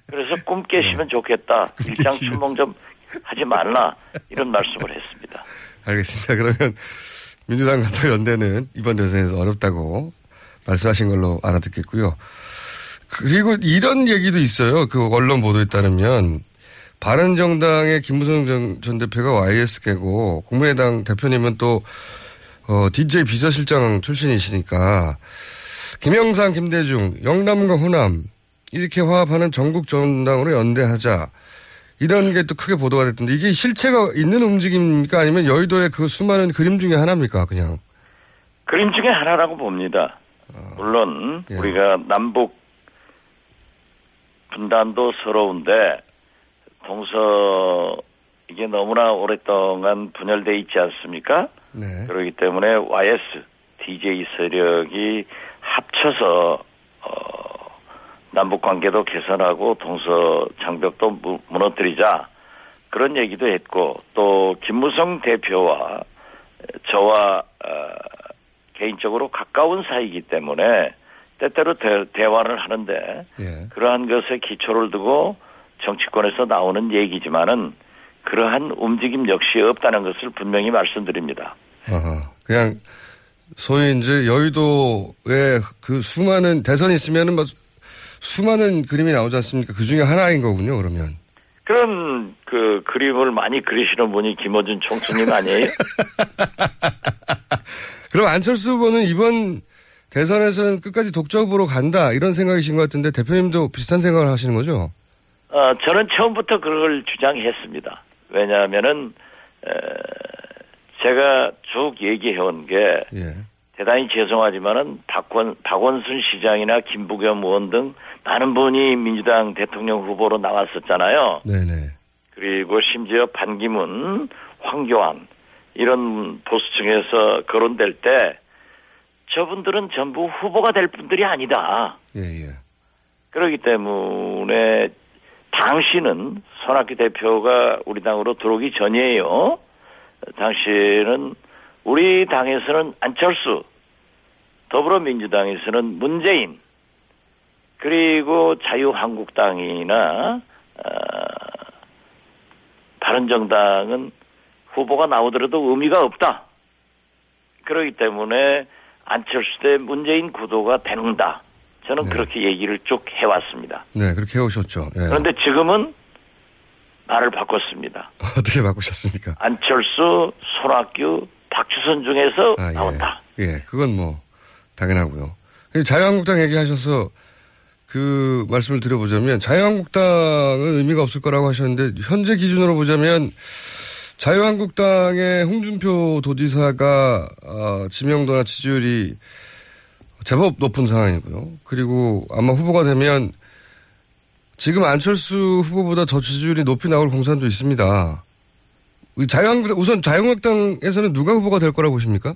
그래서 꿈 깨시면 좋겠다. *laughs* 일장 춘몽 좀 하지 말라. 이런 말씀을 했습니다. 알겠습니다. 그러면 민주당과 또 연대는 이번 대선에서 어렵다고 말씀하신 걸로 알아듣겠고요. 그리고 이런 얘기도 있어요. 그 언론 보도에 따르면 바른정당의 김무성 전, 전 대표가 YS계고 국민의당 대표님은 또 어, DJ 비서실장 출신이시니까 김영삼, 김대중, 영남과 호남 이렇게 화합하는 전국 정당으로 연대하자 이런 게 또 크게 보도가 됐던데 이게 실체가 있는 움직임입니까 아니면 여의도의 그 수많은 그림 중에 하나입니까 그냥 그림 중에 하나라고 봅니다. 물론 예. 우리가 남북 분단도 서러운데 동서 이게 너무나 오랫동안 분열돼 있지 않습니까? 네. 그렇기 때문에 YS, DJ 세력이 합쳐서 어, 남북 관계도 개선하고 동서 장벽도 무, 무너뜨리자 그런 얘기도 했고 또 김무성 대표와 저와 어, 개인적으로 가까운 사이이기 때문에 때때로 대, 대화를 하는데 예. 그러한 것에 기초를 두고 정치권에서 나오는 얘기지만은 그러한 움직임 역시 없다는 것을 분명히 말씀드립니다. 어허. 그냥 소위 이제 여의도에 그 수많은 대선 있으면은 뭐 수많은 그림이 나오지 않습니까? 그 중에 하나인 거군요, 그러면. 그런 그 그림을 많이 그리시는 분이 김어준 총수님 아니에요? *laughs* 그럼 안철수 후보는 이번 대선에서는 끝까지 독자 후보로 간다 이런 생각이신 것 같은데 대표님도 비슷한 생각을 하시는 거죠? 어, 저는 처음부터 그걸 주장했습니다. 왜냐하면은 에, 제가 쭉 얘기해온 게 예. 대단히 죄송하지만은 박원 박원순 시장이나 김부겸 의원 등 많은 분이 민주당 대통령 후보로 나왔었잖아요. 네네. 그리고 심지어 반기문, 황교안 이런 보수층에서 거론될 때 저분들은 전부 후보가 될 분들이 아니다. 예, 예. 그렇기 때문에 당시는 손학규 대표가 우리 당으로 들어오기 전이에요. 당시에는 우리 당에서는 안철수, 더불어민주당에서는 문재인, 그리고 자유한국당이나 어, 바른정당은 후보가 나오더라도 의미가 없다. 그렇기 때문에 안철수 대 문재인 구도가 되는다. 저는 그렇게 얘기를 쭉 해왔습니다. 네, 그렇게 해오셨죠. 예. 그런데 지금은 말을 바꿨습니다. *laughs* 어떻게 바꾸셨습니까? 안철수, 손학규, 박주선 중에서 아, 예. 나온다. 예, 그건 뭐 당연하고요. 자유한국당 얘기하셔서 그 말씀을 드려보자면 자유한국당은 의미가 없을 거라고 하셨는데 현재 기준으로 보자면 자유한국당의 홍준표 도지사가 어, 지명도나 지지율이 제법 높은 상황이고요. 그리고 아마 후보가 되면 지금 안철수 후보보다 더 지지율이 높이 나올 공산도 있습니다. 이 자유한국당 우선 자유한국당에서는 누가 후보가 될 거라고 보십니까?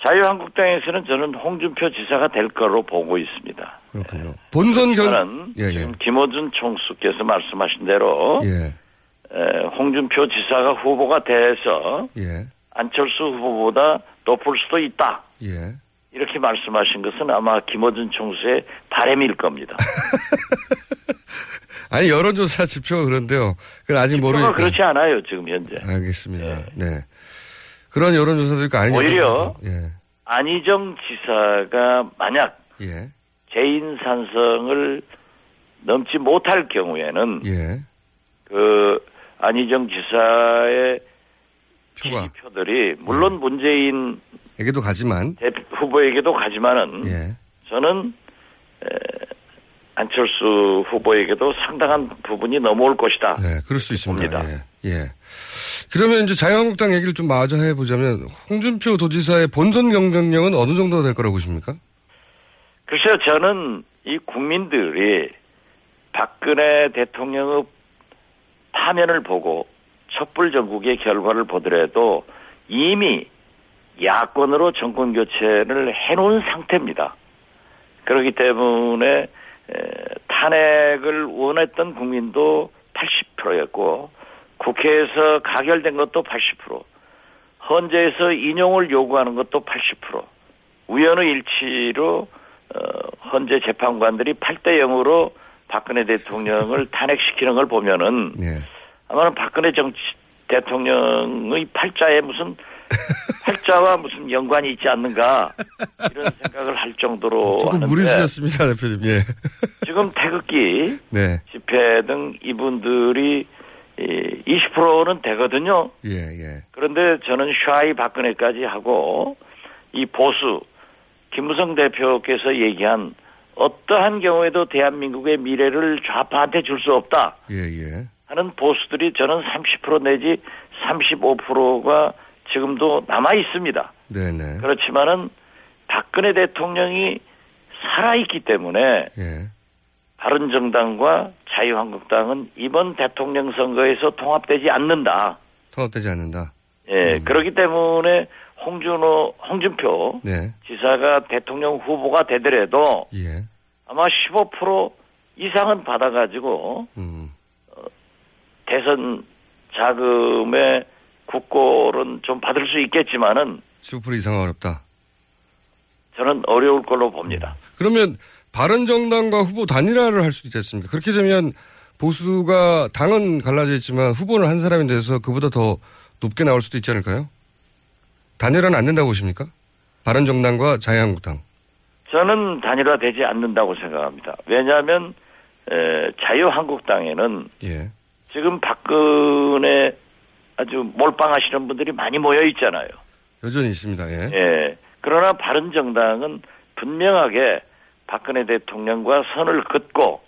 자유한국당에서는 저는 홍준표 지사가 될 거로 보고 있습니다. 그렇군요. 본선 결 예, 예. 김어준 총수께서 말씀하신 대로 예. 에, 홍준표 지사가 후보가 돼서 예. 안철수 후보보다 높을 수도 있다. 예. 이렇게 말씀하신 것은 아마 김어준 총수의 바람일 겁니다. *laughs* 아니 여론조사 지표가 그런데요. 그건 아직 모르니까. 그렇지 않아요 지금 현재. 알겠습니다. 네. 그런 여론조사들이 아니냐. 오히려 예. 안희정 지사가 만약 예. 재인 산성을 넘지 못할 경우에는 예. 그 안희정 지사의. 지지표들이 물론 문재인 에게도 가지만. 대표 후보에게도 가지만은 예. 저는 에, 안철수 후보에게도 상당한 부분이 넘어올 것이다. 네, 그럴 수 있습니다. 예. 예. 그러면 이제 자유한국당 얘기를 좀 마저 해보자면 홍준표 도지사의 본선 경쟁력은 어느 정도가 될 거라고 보십니까? 글쎄요, 저는 이 국민들이 박근혜 대통령의 파면을 보고 촛불 전국의 결과를 보더라도 이미 야권으로 정권 교체를 해놓은 상태입니다. 그렇기 때문에 에, 탄핵을 원했던 국민도 80%였고 국회에서 가결된 것도 80%, 헌재에서 인용을 요구하는 것도 80%, 우연의 일치로 어, 헌재 재판관들이 8대 0으로 박근혜 대통령을 *laughs* 탄핵시키는 걸 보면은 네. 아마는 박근혜 정치 대통령의 팔자에 무슨 팔자와 무슨 연관이 있지 않는가 이런 생각을 할 정도로 조금 하는데 무리수였습니다, 대표님. 예. 지금 태극기 네. 집회 등 이분들이 20%는 되거든요. 예, 예. 그런데 저는 샤이 박근혜까지 하고 이 보수 김무성 대표께서 얘기한 어떠한 경우에도 대한민국의 미래를 좌파한테 줄 수 없다 예, 예. 하는 보수들이 저는 30% 내지 35%가 지금도 남아 있습니다. 네네. 그렇지만은 박근혜 대통령이 살아있기 때문에 예. 바른정당과 자유한국당은 이번 대통령 선거에서 통합되지 않는다. 통합되지 않는다. 예, 그렇기 때문에 홍준호, 홍준표 네. 지사가 대통령 후보가 되더라도 예. 아마 15% 이상은 받아가지고 음. 어, 대선 자금의 국고는 좀 받을 수 있겠지만은 15% 이상 어렵다. 저는 어려울 걸로 봅니다. 그러면 바른정당과 후보 단일화를 할 수도 있겠습니까? 그렇게 되면 보수가 당은 갈라져 있지만 후보는 한 사람이 돼서 그보다 더 높게 나올 수도 있지 않을까요? 단일화는 안 된다고 보십니까? 바른정당과 자유한국당. 저는 단일화되지 않는다고 생각합니다. 왜냐하면 에, 자유한국당에는 예. 지금 박근혜 아주 몰빵하시는 분들이 많이 모여 있잖아요. 여전히 있습니다. 예. 예. 그러나 바른 정당은 분명하게 박근혜 대통령과 선을 긋고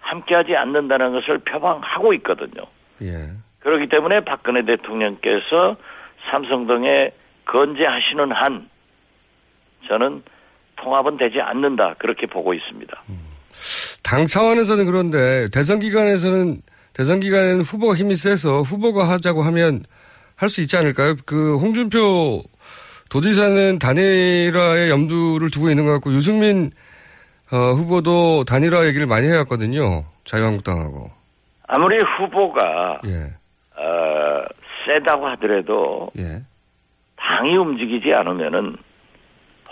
함께하지 않는다는 것을 표방하고 있거든요. 예. 그렇기 때문에 박근혜 대통령께서 삼성동에 건재하시는 한 저는 통합은 되지 않는다 그렇게 보고 있습니다. 당 차원에서는 그런데 대선 기간에서는 대선 기간에는 후보가 힘이 세서 후보가 하자고 하면 할 수 있지 않을까요? 그 홍준표 도지사는 단일화에 염두를 두고 있는 것 같고 유승민 어, 후보도 단일화 얘기를 많이 해왔거든요. 자유한국당하고. 아무리 후보가 예. 어, 세다고 하더라도 예. 당이 움직이지 않으면은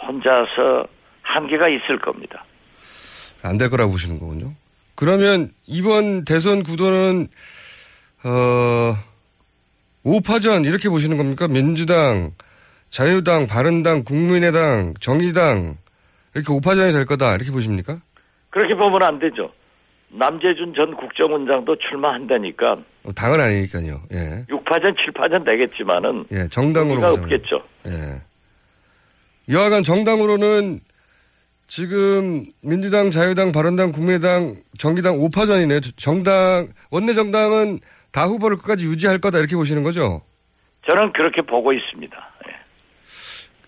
혼자서 한계가 있을 겁니다. 안 될 거라고 보시는 거군요. 그러면 이번 대선 구도는 어 5파전 이렇게 보시는 겁니까? 민주당, 자유당, 바른당, 국민의당, 정의당 이렇게 5파전이 될 거다 이렇게 보십니까? 그렇게 보면 안 되죠. 남재준 전 국정원장도 출마한다니까 어, 당은 아니니까요. 예. 6파전, 7파전 되겠지만은 예, 정당으로. 없겠죠. 예. 여하간 정당으로는 지금 민주당, 자유당, 바른당, 국민의당, 정의당 5파전이네. 정당, 원내 정당은 다 후보를 끝까지 유지할 거다 이렇게 보시는 거죠? 저는 그렇게 보고 있습니다. 예.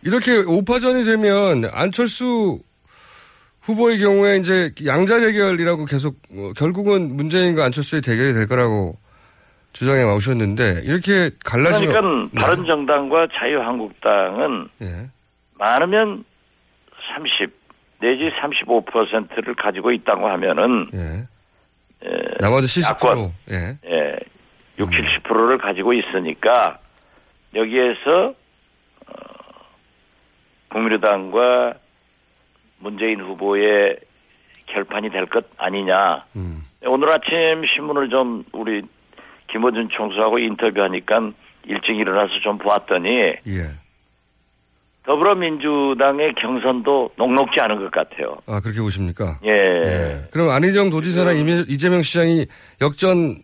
이렇게 5파전이 되면 안철수 후보의 경우에 이제 양자 대결이라고 계속 어, 결국은 문재인과 안철수의 대결이 될 거라고 주장해 오셨는데 이렇게 갈라지면 그러니까 바른정당과 자유한국당은 예. 많으면 30 내지 35%를 가지고 있다고 하면은 예. 에, 나머지 70%. 야권, 예. 예, 6, 70%를 가지고 있으니까 여기에서 어, 국민의당과 문재인 후보의 결판이 될 것 아니냐. 음. 오늘 아침 신문을 좀 우리 김어준 총수하고 인터뷰하니까 일찍 일어나서 좀 보았더니 예. 더불어민주당의 경선도 녹록지 않은 것 같아요. 아, 그렇게 보십니까? 예. 그럼 안희정 도지사나 이미- 이재명 시장이 역전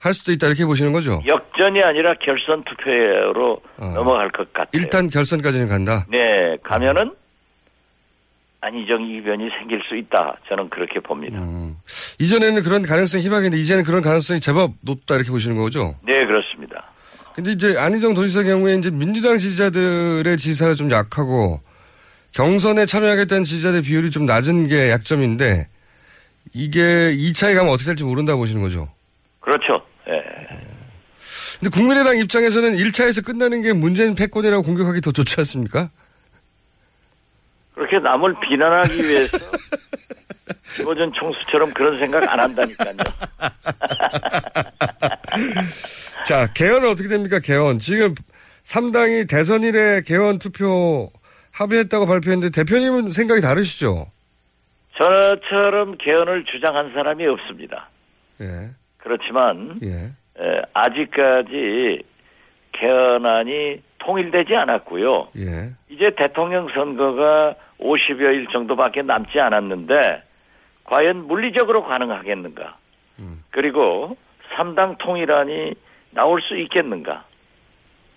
할 수도 있다 이렇게 보시는 거죠? 역전이 아니라 결선 투표로 넘어갈 것 같아요. 일단 결선까지는 간다. 네, 가면은 안희정 이변이 생길 수 있다. 저는 그렇게 봅니다. 음. 이전에는 그런 가능성이 희박했는데 이제는 그런 가능성이 제법 높다 이렇게 보시는 거죠? 네, 그렇습니다. 근데 이제 안희정 도지사 경우에 이제 민주당 지지자들의 지지사가 좀 약하고 경선에 참여하겠다는 지지자들 비율이 좀 낮은 게 약점인데 이게 2차에 가면 어떻게 될지 모른다고 보시는 거죠? 그렇죠. 예. 근데 국민의당 입장에서는 1차에서 끝나는 게 문재인 패권이라고 공격하기 더 좋지 않습니까? 그렇게 남을 비난하기 위해서 김호준 총수처럼 그런 생각 안 한다니까요. *laughs* 자, 개헌은 어떻게 됩니까? 개헌. 지금 3당이 대선 일에 개헌 투표 합의했다고 발표했는데 대표님은 생각이 다르시죠? 저처럼 개헌을 주장한 사람이 없습니다. 예. 그렇지만 예. 에, 아직까지 개헌안이 통일되지 않았고요. 예. 이제 대통령 선거가 50여일 정도밖에 남지 않았는데 과연 물리적으로 가능하겠는가? 그리고 3당 통일안이 나올 수 있겠는가?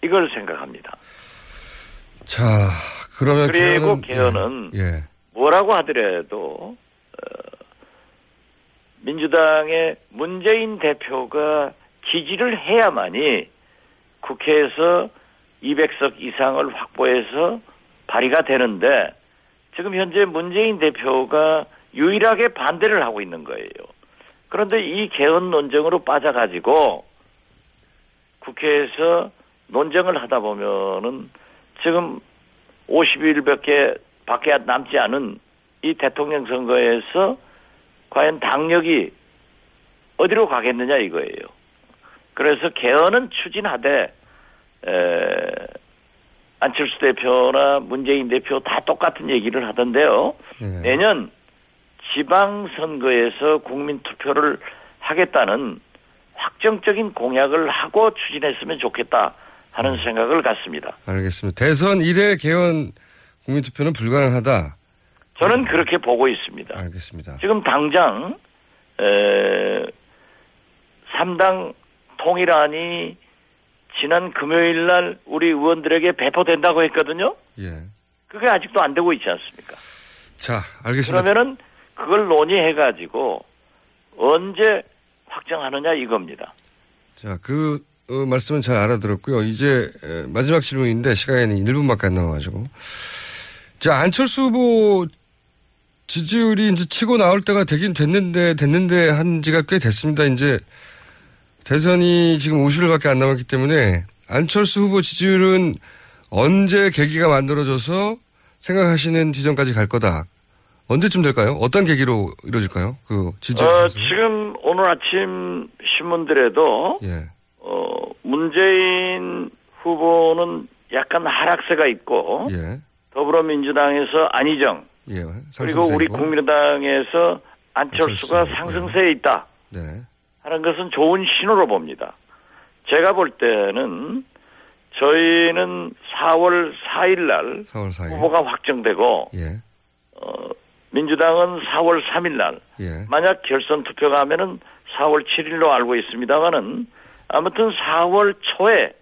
이걸 생각합니다. 자, 그러면 그리고 개헌은, 개헌은 예. 뭐라고 하더라도 어, 민주당의 문재인 대표가 지지를 해야만이 국회에서 200석 이상을 확보해서 발의가 되는데 지금 현재 문재인 대표가 유일하게 반대를 하고 있는 거예요. 그런데 이 개헌 논쟁으로 빠져가지고 국회에서 논쟁을 하다 보면은 지금 50일밖에 밖에 남지 않은 이 대통령 선거에서 과연 당력이 어디로 가겠느냐 이거예요. 그래서 개헌은 추진하되 에, 안철수 대표나 문재인 대표 다 똑같은 얘기를 하던데요. 내년 지방선거에서 국민투표를 하겠다는 확정적인 공약을 하고 추진했으면 좋겠다 하는 생각을 갖습니다. 알겠습니다. 대선 1회 개헌 국민투표는 불가능하다. 저는 그렇게 보고 있습니다. 알겠습니다. 지금 당장 에, 3당 통일안이 지난 금요일 날 우리 의원들에게 배포된다고 했거든요. 예. 그게 아직도 안 되고 있지 않습니까? 자, 알겠습니다. 그러면은 그걸 논의해 가지고 언제 확정하느냐 이겁니다. 자, 그 어, 말씀은 잘 알아들었고요. 이제 에, 마지막 질문인데 시간이 1분밖에 안 남아가지고. 자, 안철수 후보 지지율이 이제 치고 나올 때가 되긴 됐는데 됐는데 한 지가 꽤 됐습니다. 이제 대선이 지금 50일밖에 안 남았기 때문에 안철수 후보 지지율은 언제 계기가 만들어져서 생각하시는 지점까지 갈 거다. 언제쯤 될까요? 어떤 계기로 이루어질까요? 그 지지. 어, 지금 오늘 아침 신문들에도 예. 어, 문재인 후보는 약간 하락세가 있고 예. 더불어민주당에서 안희정 예. 그리고 우리. 국민의당에서 안철수가 안철수, 상승세에 있다 네. 하는 것은 좋은 신호로 봅니다. 제가 볼 때는 저희는 4월 4일 날 4월 4일. 후보가 확정되고 예. 어, 민주당은 4월 3일 날 예. 만약 결선 투표가 하면은 4월 7일로 알고 있습니다만은 아무튼 4월 초에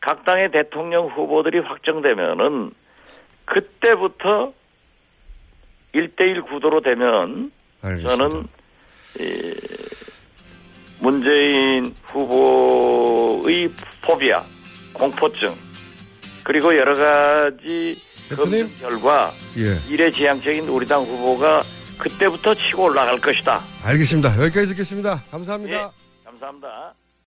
각 당의 대통령 후보들이 확정되면은 그때부터 1대1 구도로 되면 알겠습니다. 저는 이 문재인 후보의 포비아, 공포증 그리고 여러 가지 검증 결과 예. 미래지향적인 우리 당 후보가 그때부터 치고 올라갈 것이다. 알겠습니다. 여기까지 듣겠습니다. 감사합니다. 감사합니다.